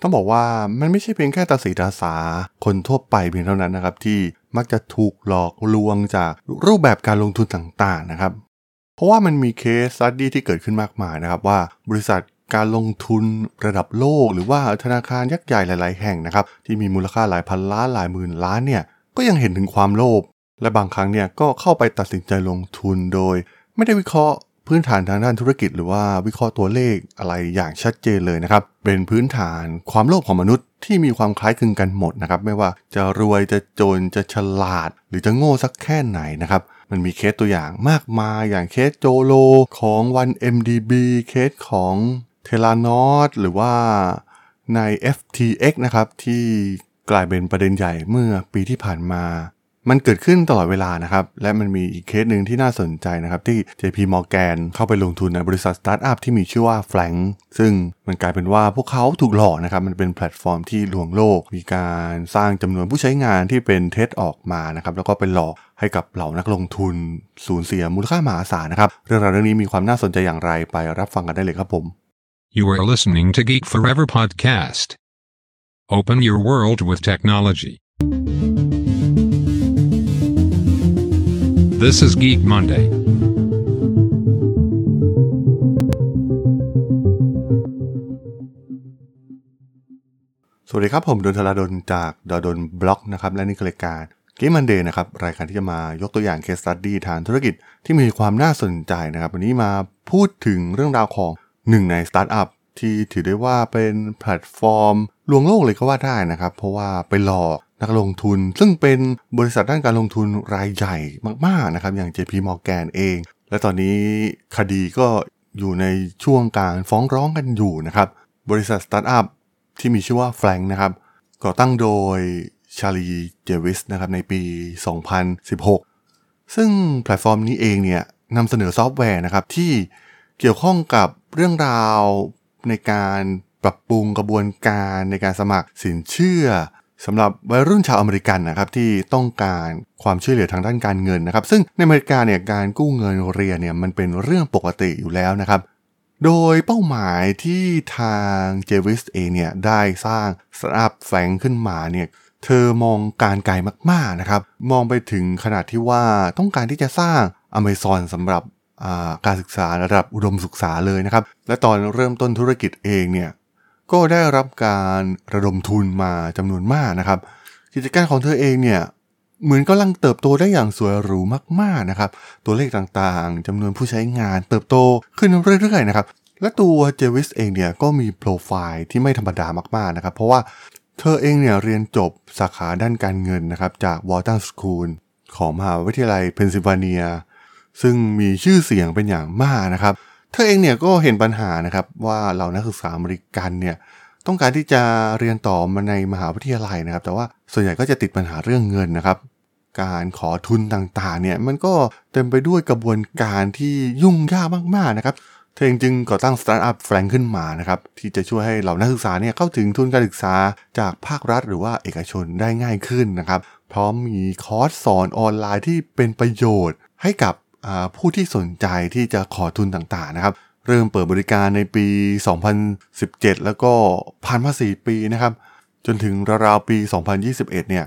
ต้องบอกว่ามันไม่ใช่เพียงแค่ตาสีตาสา คนทั่วไปเพียงเท่านั้นนะครับ ที่มักจะถูกหลอกลวงจากรูปแบบการลงทุนต่างๆนะครับ เพราะว่ามันมี case study ที่เกิดขึ้นมากมายนะครับว่าบริษัทการลงทุนระดับโลก หรือว่าธนาคารยักษ์ใหญ่หลาย ๆ แห่งนะครับ ที่มีมูลค่าหลายพันล้านหลายหมื่นล้านเนี่ยก็ยังเห็นถึงความโลภและบางครั้งเนี่ยก็เข้าไปตัดสินใจลงทุนโดย ไม่ได้วิเคราะห์ พื้นฐานทางด้านธุรกิจหรือว่าวิเคราะห์ตัวเลขอะไรอย่างชัดเจนเลยนะครับ เป็นพื้นฐานความโลภของมนุษย์ที่มีความคล้ายคลึงกันหมดนะครับ ไม่ว่าจะรวยจะจนจะฉลาด หรือจะโง่สักแค่ไหนนะครับ มันมีเคสตัวอย่างมากมายอย่างเคส Jho Low ของ 1MDB เคสของ Theranos หรือว่าใน FTX นะครับที่กลายเป็นประเด็นใหญ่เมื่อปีที่ผ่านมา มันเกิดขึ้นตลอดเวลานะครับ และมันมีอีกเคสหนึ่งที่น่าสนใจนะครับ ที่ JP Morgan เข้าไปลงทุนในบริษัทสตาร์ทอัพที่มีชื่อว่า Frank ซึ่งมันกลายเป็นว่าพวกเขาถูกหลอกนะครับ มันเป็นแพลตฟอร์มที่ลวงโลก มีการสร้างจำนวนผู้ใช้งานที่เป็นเท็จออกมานะครับ แล้วก็เป็นหลอกให้กับเหล่านักลงทุนสูญเสียมูลค่ามหาศาลนะครับ เรื่องราวเรื่องนี้มีความน่าสนใจอย่างไรไปรับฟังกันได้เลยครับผม You are listening to Geek Forever podcast. Open your world with technology. This is Geek Monday. สวัสดีครับ ผมดลธราดลจาก ด.ดล็อกนะครับ และนี่คือรายการ Geek Monday นะครับ รายการที่จะมายกตัวอย่าง case study ทางธุรกิจที่มีความน่าสนใจนะครับ วันนี้มาพูดถึงเรื่องราวของหนึ่งในสตาร์ทอัพที่ถือได้ว่าเป็นแพลตฟอร์มลวงโลกเลยก็ว่าได้นะครับ เพราะว่าไปหลอก นักลงทุน ซึ่งเป็นบริษัทด้านการลงทุนรายใหญ่มากๆนะครับอย่าง JP Morgan เอง และตอนนี้คดีก็อยู่ในช่วงการฟ้องร้องกันอยู่นะครับบริษัทสตาร์ทอัพที่มีชื่อว่า Frank นะครับก่อตั้งโดย Charlie Javice นะครับในปี 2016 ซึ่งแพลตฟอร์มนี้เองเนี่ยนำเสนอซอฟต์แวร์นะครับที่เกี่ยวข้องกับเรื่องราวในการปรับปรุงกระบวนการในการสมัครสินเชื่อ สำหรับวัยรุ่นชาวอเมริกันนะครับที่ต้องการความช่วยเหลือทางด้านการเงินนะครับ ซึ่งในอเมริกาเนี่ยการกู้เงินเรียนเนี่ยมันเป็นเรื่องปกติอยู่แล้วนะครับ โดยเป้าหมายที่ทางเจวิสเองเนี่ยได้สร้างสตาร์ทอัพ Frank ขึ้นมาเนี่ยเธอมองการไกลมากๆนะครับ มองไปถึงขนาดที่ว่าต้องการที่จะสร้างอเมซอนสำหรับการศึกษาระดับอุดมศึกษาเลยนะครับ และตอนเริ่มต้นธุรกิจเองเนี่ย ก็ได้รับการระดมทุนมาจำนวนมากนะครับ กิจการของเธอเองเนี่ยเหมือนกำลังเติบโตได้อย่างสวยหรูมากๆนะครับ ตัวเลขต่างๆจำนวนผู้ใช้งานเติบโตขึ้นเรื่อยๆนะครับและตัวเจวิสเองเนี่ยก็มีโปรไฟล์ที่ไม่ธรรมดามากๆนะครับ เพราะว่าเธอเองเนี่ยเรียนจบสาขาด้านการเงินนะครับ จาก Wharton School ของมหาวิทยาลัยเพนซิลเวเนีย ซึ่งมีชื่อเสียงเป็นอย่างมากนะครับ เธอเองเนี่ยก็เห็นปัญหานะครับว่าเหล่านักศึกษาอเมริกันเนี่ยต้องการที่จะเรียนต่อมาในมหาวิทยาลัยนะครับ แต่ว่าส่วนใหญ่ก็จะติดปัญหาเรื่องเงินนะครับ การขอทุนต่างๆเนี่ยมันก็เต็มไปด้วยกระบวนการที่ยุ่งยากมากๆนะครับ เธอเองจึงก่อตั้งสตาร์ทอัพแฟลงขึ้นมานะครับที่จะช่วยให้เหล่านักศึกษาเนี่ยเข้าถึงทุนการศึกษาจากภาครัฐหรือว่าเอกชนได้ง่ายขึ้นนะครับ พร้อมมีคอร์สสอนออนไลน์ที่เป็นประโยชน์ให้กับ ผู้ที่สนใจที่จะขอทุนต่างๆนะครับ เริ่มเปิดบริการในปี 2017 แล้วก็ผ่านมา 4 ปีนะครับ จนถึงราวๆปี 2021 เนี่ย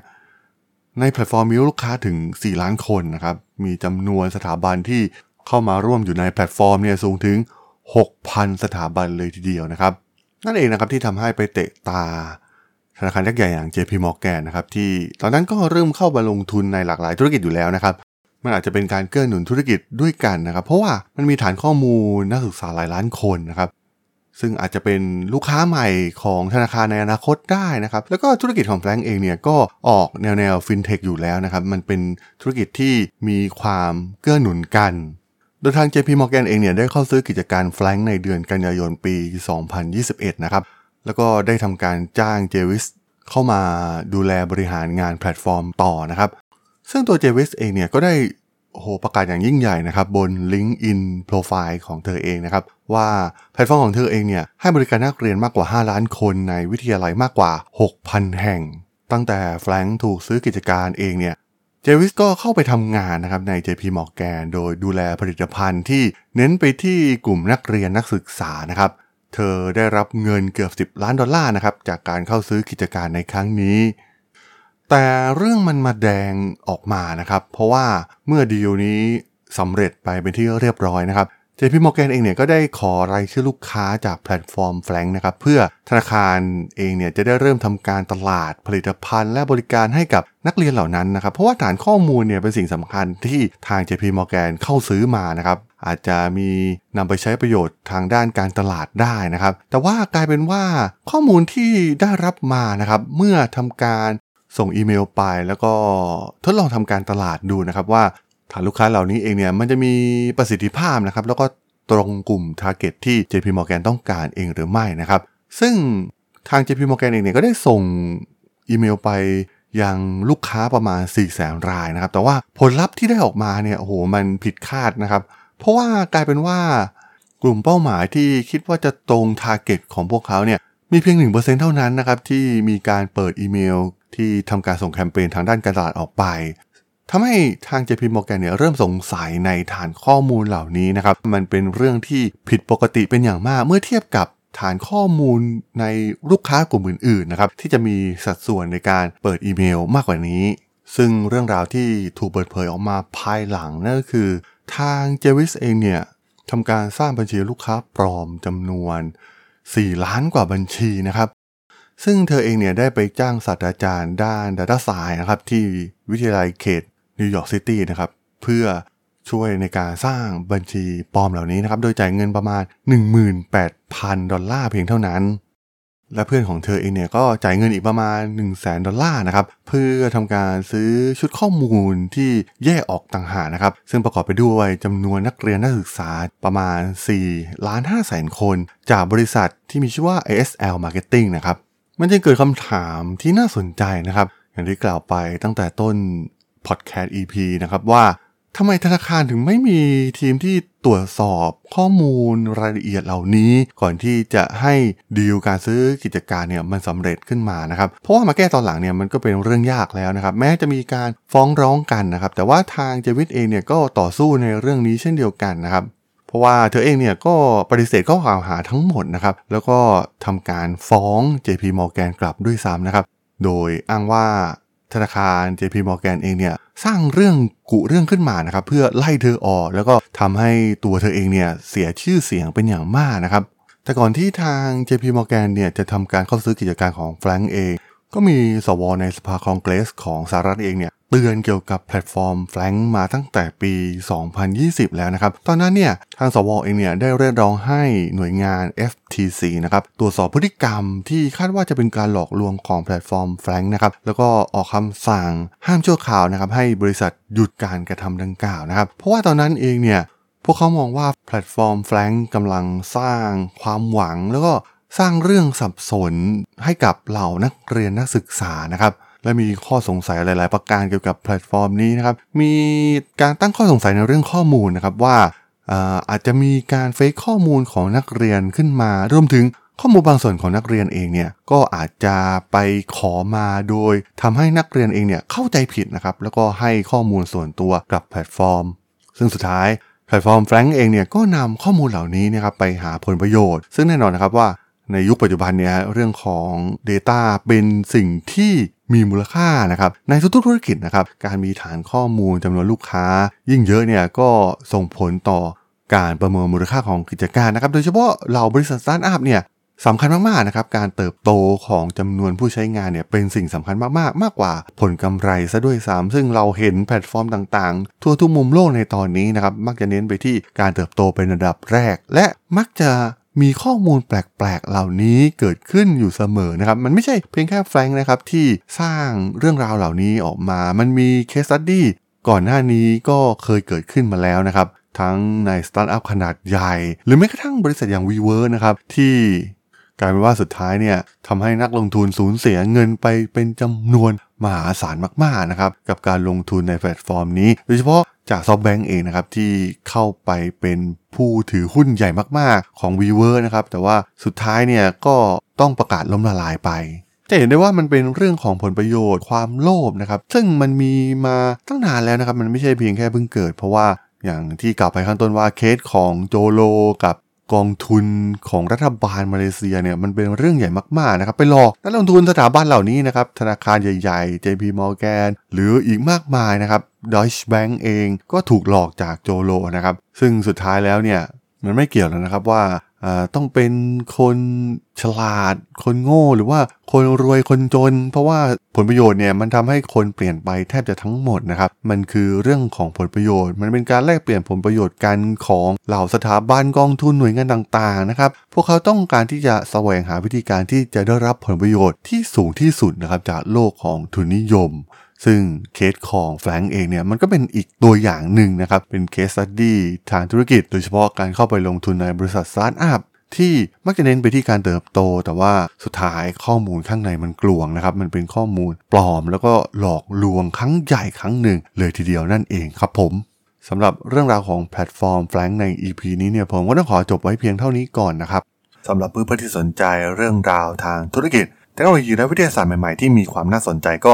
ในแพลตฟอร์มมีลูกค้าถึง 4 ล้านคนนะครับ มีจำนวนสถาบันที่เข้ามาร่วมอยู่ในแพลตฟอร์มเนี่ยสูงถึง 6,000 สถาบันเลยทีเดียวนะครับ นั่นเองนะครับที่ทำให้ไปเตะตาธนาคารยักษ์ใหญ่อย่าง JP Morgan นะครับที่ตอนนั้นก็เริ่มเข้ามาลงทุนในหลากหลายธุรกิจอยู่แล้วนะครับ มันอาจจะเป็นการเกื้อหนุนธุรกิจด้วยกันนะครับ เพราะว่ามันมีฐานข้อมูลนักศึกษาหลายล้านคนนะครับซึ่งอาจจะเป็นลูกค้าใหม่ของธนาคารในอนาคตได้นะครับ แล้วก็ธุรกิจของแฟรงก์เองเนี่ยก็ออกแนวแนวฟินเทคอยู่แล้วนะครับ มันเป็นธุรกิจที่มีความเกื้อหนุนกัน โดยทาง JP Morgan เองเนี่ยได้เข้าซื้อกิจการแฟรงก์ในเดือนกันยายนปี 2021 นะครับ แล้วก็ได้ทำการจ้างเจวิสเข้ามาดูแลบริหารงานแพลตฟอร์มต่อนะครับ ซึ่งตัวเจวิสเองเนี่ยก็ได้ โอ้โหประกาศอย่างยิ่งใหญ่นะครับบน LinkedIn Profile ของเธอเองนะครับ ว่าแพลตฟอร์มของเธอเองเนี่ยให้บริการนักเรียนมากกว่า 5 ล้านคนในวิทยาลัยมากกว่า 6,000 แห่ง ตั้งแต่แฟรงค์ถูกซื้อกิจการเองเนี่ยเจวิสก็เข้าไปทำงานนะครับใน JP Morgan โดยดูแลผลิตภัณฑ์ที่เน้นไปที่กลุ่มนักเรียนนักศึกษานะครับเธอได้รับเงินเกือบ 10 ล้านดอลลาร์นะครับจากการเข้าซื้อกิจการในครั้งนี้ แต่เรื่องมันมาแดงออกมานะครับ เพราะว่าเมื่อดีลนี้สำเร็จไปเป็นที่เรียบร้อยนะครับ JP Morgan เองเนี่ยก็ได้ขอรายชื่อลูกค้าจากแพลตฟอร์มแฟรงก์นะครับ เพื่อธนาคารเองเนี่ยจะได้เริ่มทำการตลาดผลิตภัณฑ์และบริการให้กับนักเรียนเหล่านั้นนะครับ เพราะว่าฐานข้อมูลเนี่ยเป็นสิ่งสำคัญที่ทาง JP Morgan เข้าซื้อมานะครับอาจจะมีนำไปใช้ประโยชน์ทางด้านการตลาดได้นะครับ แต่ว่ากลายเป็นว่าข้อมูลที่ได้รับมานะครับ เมื่อทำการ ส่งอีเมลไปแล้วก็ทดลองทำการตลาดดูนะครับว่าฐานลูกค้าเหล่านี้เองเนี่ยมันจะมีประสิทธิภาพนะครับแล้วก็ตรงกลุ่ม Target ที่ JP Morgan ต้องการเองหรือไม่นะครับ ซึ่งทาง JP Morgan เองเนี่ยก็ได้ส่งอีเมลไปยังลูกค้าประมาณ 4 0 0แสนรายนะครับ แต่ว่าผลลัพธ์ที่ได้ออกมาเนี่ยโอ้โหมันผิดคาดนะครับ เพราะว่ากลายเป็นว่ากลุ่มเป้าหมายที่คิดว่าจะตรง Target ของพวกเขาเนี่ยมีเพียง 1%เท่านั้นนะครับที่มีการเปิดอีเมล ที่ทำการส่งแคมเปญทางด้านการตลาดออกไปทำให้ทาง JP Morgan เนี่ยเริ่มสงสัยในฐานข้อมูลเหล่านี้นะครับ มันเป็นเรื่องที่ผิดปกติเป็นอย่างมากเมื่อเทียบกับฐานข้อมูลในลูกค้ากลุ่มอื่นๆนะครับที่จะมีสัดส่วนในการเปิดอีเมลมากกว่านี้ ซึ่งเรื่องราวที่ถูกเปิดเผยออกมาภายหลังนั่นก็คือ ทางเจวิสเองเนี่ยทำการสร้างบัญชีลูกค้าปลอมจำนวน 4 ล้านกว่าบัญชีนะครับ ซึ่งเธอเองเนี่ยได้ไปจ้างศาสตราจารย์ด้าน Data Science นะครับที่วิทยาลัยเขตนิวยอร์กซิตี้นะครับเพื่อช่วยในการสร้างบัญชีปลอมเหล่านี้นะครับ โดยจ่ายเงินประมาณ 18,000 ดอลลาร์เพียงเท่านั้น และเพื่อนของเธอเองเนี่ยก็จ่ายเงินอีกประมาณ 1 0 0 0 0 ดอลลาร์นะครับ เพื่อทำการซื้อชุดข้อมูลที่แยกออกต่างหากนะครับ ซึ่งประกอบไปด้วยจำนวนนักเรียนนักศึกษาประมาณ4ล้าน5แสนคน จากบริษัทที่มีชื่อว่า ASL Marketing นะครับ มันจึงเกิดคำถามที่น่าสนใจนะครับ อย่างที่กล่าวไปตั้งแต่ต้น Podcast EP นะครับว่าทำไมธนาคารถึงไม่มีทีมที่ตรวจสอบข้อมูลรายละเอียดเหล่านี้ ก่อนที่จะให้ดีลการซื้อกิจการเนี่ยมันสำเร็จขึ้นมานะครับ เพราะว่ามาแก้ตอนหลังเนี่ยมันก็เป็นเรื่องยากแล้วนะครับ แม้จะมีการฟ้องร้องกันนะครับ แต่ว่าทางเจวิตเองเนี่ยก็ต่อสู้ในเรื่องนี้เช่นเดียวกันนะครับ เพราะว่าเธอเองเนี่ยก็ปฏิเสธข้อกล่าวหาทั้งหมดนะครับ แล้วก็ทำการฟ้อง JP Morgan กลับด้วยซ้ำนะครับ โดยอ้างว่าธนาคาร JP Morgan เองเนี่ยสร้างเรื่องกุเรื่องขึ้นมานะครับ เพื่อไล่เธอออก แล้วก็ทำให้ตัวเธอเองเนี่ยเสียชื่อเสียงเป็นอย่างมากนะครับแต่ก่อนที่ทาง JP Morgan เนี่ยจะทำการเข้าซื้อกิจการของแฟรงก์เอง ก็มีสวในสภาคองเกรสของสหรัฐเองเนี่ยเตือนเกี่ยวกับแพลตฟอร์มแฟรงก์มาตั้งแต่ปี 2020 แล้วนะครับ ตอนนั้นเนี่ยทางสวเองเนี่ยได้เรียกร้องให้หน่วยงาน FTC นะครับตรวจสอบพฤติกรรมที่คาดว่าจะเป็นการหลอกลวงของแพลตฟอร์มแฟรงก์นะครับแล้วก็ออกคำสั่งห้ามชั่วคราวนะครับให้บริษัทหยุดการกระทำดังกล่าวนะครับ เพราะว่าตอนนั้นเองเนี่ยพวกเขามองว่าแพลตฟอร์มแฟรงก์กำลังสร้างความหวังแล้วก็ สร้างเรื่องสับสนให้กับเหล่านักเรียนนักศึกษานะครับ และมีข้อสงสัยหลาย ๆ ประการเกี่ยวกับแพลตฟอร์มนี้นะครับ มีการตั้งข้อสงสัยในเรื่องข้อมูลนะครับว่าอาจจะมีการ fake ข้อมูลของนักเรียนขึ้นมารวมถึงข้อมูลบางส่วนของนักเรียนเองเนี่ยก็อาจจะไปขอมาโดยทำให้นักเรียนเองเนี่ยเข้าใจผิดนะครับแล้วก็ให้ข้อมูลส่วนตัวกับแพลตฟอร์ม ซึ่งสุดท้ายแพลตฟอร์มแฟรงก์เองเนี่ยก็นำข้อมูลเหล่านี้นะครับไปหาผลประโยชน์ ซึ่งแน่นอนนะครับว่า ในยุคปัจจุบันเนี่ยเรื่องของ Data เป็นสิ่งที่มีมูลค่านะครับในทุกๆธุรกิจนะครับการมีฐานข้อมูลจำนวนลูกค้า ยิ่งเยอะเนี่ยก็ส่งผลต่อการประเมินมูลค่าของกิจการนะครับ โดยเฉพาะเหล่าบริษัทสตาร์ทอัพเนี่ยสำคัญมากๆนะครับการเติบโตของจำนวนผู้ใช้งานเนี่ยเป็นสิ่งสำคัญมากๆ มากกว่าผลกำไรซะด้วยซ้ำซึ่งเราเห็นแพลตฟอร์มต่างๆ ทั่วทุกมุมโลกในตอนนี้นะครับมักจะเน้นไปที่การเติบโตเป็นระดับแรก และมักจะ มีข้อมูลแปลกๆ เหล่านี้เกิดขึ้นอยู่เสมอนะครับ มันไม่ใช่เพียงแค่แฟรงก์นะครับที่สร้างเรื่องราวเหล่านี้ออกมา มันมี case study ก่อนหน้านี้ก็เคยเกิดขึ้นมาแล้วนะครับ ทั้งในสตาร์ทอัพขนาดใหญ่ หรือแม้กระทั่งบริษัทอย่าง WeWork นะครับที่ กลายเป็นว่าสุดท้ายเนี่ยทำให้นักลงทุนสูญเสียเงินไปเป็นจำนวนมหาศาลมากๆนะครับกับการลงทุนในแพลตฟอร์มนี้ โดยเฉพาะจากซอฟแบงก์เองนะครับที่เข้าไปเป็นผู้ถือหุ้นใหญ่มากๆของ w e เวอร์นะครับแต่ว่าสุดท้ายเนี่ยก็ต้องประกาศล้มละลายไปจะเห็นได้ว่ามันเป็นเรื่องของผลประโยชน์ความโลภนะครับซึ่งมันมีมาตั้งนานแล้วนะครับมันไม่ใช่เพียงแค่เพิ่งเกิด เพราะว่าอย่างที่กล่าวไปข้างต้นว่าเคสของโจโลกับ กองทุนของรัฐบาลมาเลเซียเนี่ยมันเป็นเรื่องใหญ่มากๆนะครับไปหลอกนักลงทุนสถาบันเหล่านี้นะครับธนาคารใหญ่ๆ JP Morgan หรืออีกมากมายนะครับ Deutsche Bank เองก็ถูกหลอกจากโจโลนะครับซึ่งสุดท้ายแล้วเนี่ยมันไม่เกี่ยวแล้วนะครับว่า ต้องเป็นคนฉลาด คนโง่หรือว่าคนรวยคนจน เพราะว่าผลประโยชน์เนี่ยมันทำให้คนเปลี่ยนไปแทบจะทั้งหมดนะครับมันคือเรื่องของผลประโยชน์ มันเป็นการแลกเปลี่ยนผลประโยชน์กันของเหล่าสถาบันกองทุนหน่วยงานต่างๆนะครับพวกเขาต้องการที่จะแสวงหาวิธีการที่จะได้รับผลประโยชน์ที่สูงที่สุดนะครับจากโลกของทุนนิยม ซึ่งเคสของแฟรงก์เองเนี่ยมันก็เป็นอีกตัวอย่างหนึ่งนะครับ เป็น case study ทางธุรกิจ โดยเฉพาะการเข้าไปลงทุนในบริษัทสตาร์ทอัพที่มักจะเน้นไปที่การเติบโต แต่ว่าสุดท้ายข้อมูลข้างในมันกลวงนะครับ มันเป็นข้อมูลปลอม แล้วก็หลอกลวงครั้งใหญ่ครั้งหนึ่ง เลยทีเดียวนั่นเองครับผมสำหรับเรื่องราวของแพลตฟอร์มแฟรงก์ใน EP นี้เนี่ยผมก็ต้องขอจบไว้เพียงเท่านี้ก่อนนะครับสำหรับเพื่อนๆที่สนใจเรื่องราวทางธุรกิจเทคโนโลยีและวิทยาศาสตร์ใหม่ๆที่มีความน่าสนใจก็